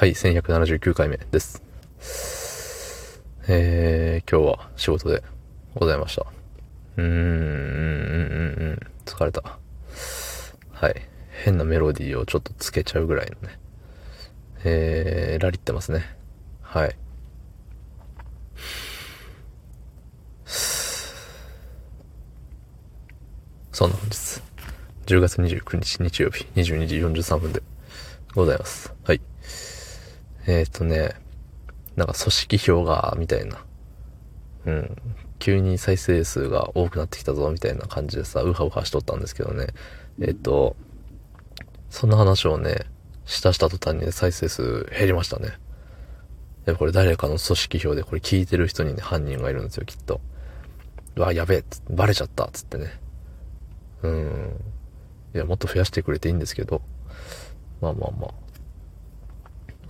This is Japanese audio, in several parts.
はい、1179回目です。えー、今日は仕事でございました。うーん、うん、うん、うん、疲れた。はい。変なメロディーをちょっとつけちゃうぐらいのね。えー、ラリってますね。はい。そんな本日、10月29日日曜日22時43分でございます。はい。えっ、ー、とね、なんか組織票が、みたいな。うん。急に再生数が多くなってきたぞ、みたいな感じでさ、ウハウハしとったんですけどね。えっ、ー、と、そんな話をね、したした途端に、再生数減りましたね。やっぱこれ誰かの組織票でこれ聞いてる人にね、犯人がいるんですよ、きっと。うわ、やべえ、バレちゃった、つってね。うん。いや、もっと増やしてくれていいんですけど、まあまあまあ。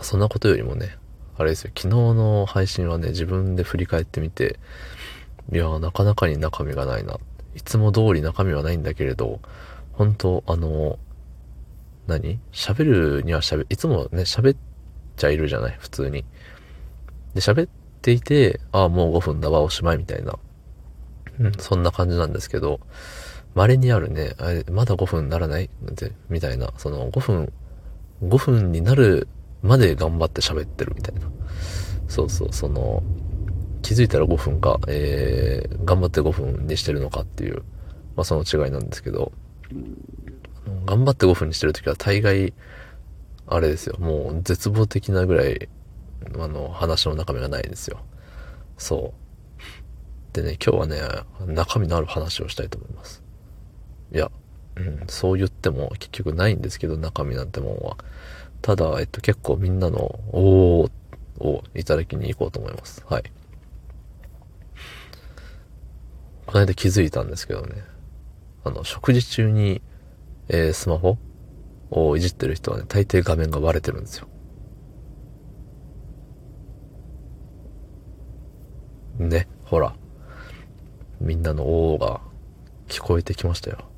そんなことよりもね、あれですよ、昨日の配信はね、自分で振り返ってみて、いやーなかなかに中身がないな。いつも通り中身はないんだけれど、本当あの、何？喋るには喋、いつもね、喋っちゃいるじゃない？普通に。で、喋っていて、ああ、もう5分だわ、おしまいみたいな。うん、そんな感じなんですけど、稀にあるね、あれ、まだ5分ならない、みたいな、その5分、5分になるまで頑張って喋ってるみたいな。そうそう、その、気づいたら5分か、えー、頑張って5分にしてるのかっていう、まあその違いなんですけど、頑張って5分にしてるときは大概、あれですよ、もう絶望的なぐらい、あの、話の中身がないですよ。そう。でね、今日はね、中身のある話をしたいと思います。いや、うん、そう言っても結局ないんですけど、中身なんてもんは。ただ、えっと、結構みんなの、おーをいただきに行こうと思います。はい。この間気づいたんですけどね。あの、食事中に、えー、スマホをいじってる人はね、大抵画面が割れてるんですよ。ね、ほら。みんなのおーが聞こえてきましたよ。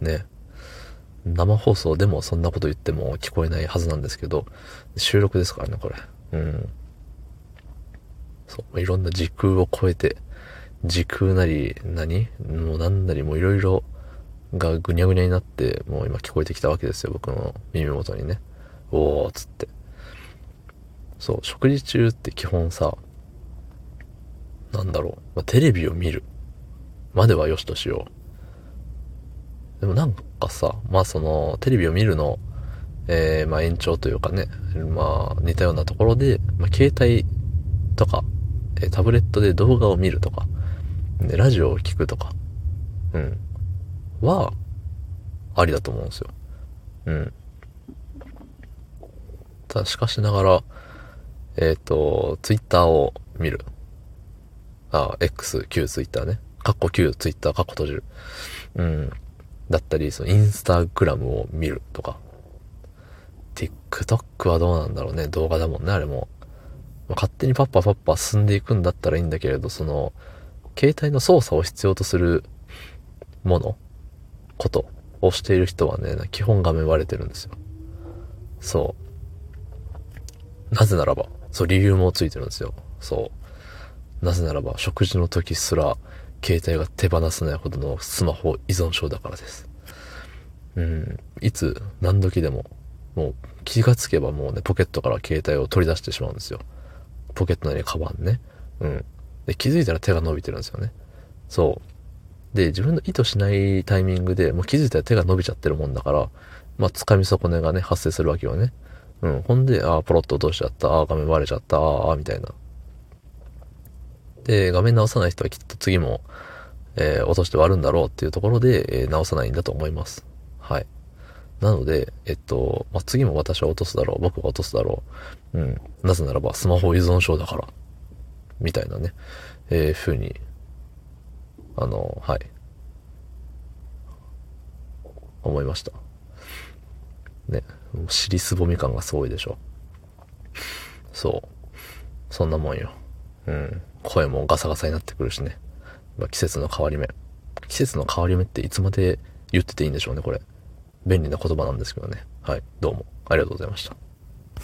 ね。生放送でもそんなこと言っても聞こえないはずなんですけど、収録ですからね、これ。うん。そう、いろんな時空を超えて、時空なり何、もう何なりもういろいろがぐにゃぐにゃになって、もう今聞こえてきたわけですよ、僕の耳元にね。おー、つって。そう、食事中って基本さ、なんだろう、まあ、テレビを見るまではよしとしよう。でもなんかさ、まあその、テレビを見るの、えー、まあ延長というかね、まあ似たようなところで、まあ携帯とか、えー、タブレットで動画を見るとか、で、ラジオを聞くとか、うん、は、ありだと思うんですよ。うん。ただしかしながら、えっ、ー、と、ツイッターを見る。あ、X、旧ツイッターね。カッコ旧ツイッター、カッコ閉じる。うん。だったり、そのインスタグラムを見るとか。TikTok はどうなんだろうね。動画だもんね、あれも。まあ、勝手にパッパパッパ進んでいくんだったらいいんだけれど、その、携帯の操作を必要とするもの、ことをしている人はね、基本画面割れてるんですよ。そう。なぜならば、そう、理由もついてるんですよ。そう。なぜならば、食事の時すら、携帯が手放せないほどのスマホ依存症だからです。うん、いつ何時でも、もう気がつけばもうね、ポケットから携帯を取り出してしまうんですよ。ポケットなりカバンね。うん。で、気づいたら手が伸びてるんですよね。そう。で、自分の意図しないタイミングで、もう気づいたら手が伸びちゃってるもんだから、まあ、掴み損ねがね、発生するわけよね。うん。ほんで、ああ、ポロッと落としちゃった。ああ、画面割れちゃった。ああ、みたいな。で、画面直さない人はきっと次も、えー、落として割るんだろうっていうところで、えー、直さないんだと思います。はい。なので、えっと、まあ、次も私は落とすだろう、僕が落とすだろう。うん。なぜならば、スマホ依存症だから。みたいなね、えー、風に、あの、はい。思いました。ね。尻すぼみ感がすごいでしょ。そう。そんなもんよ。うん。声もガサガサになってくるしね。ま、季節の変わり目。季節の変わり目っていつまで言ってていいんでしょうね、これ。便利な言葉なんですけどね。はい。どうもありがとうございました。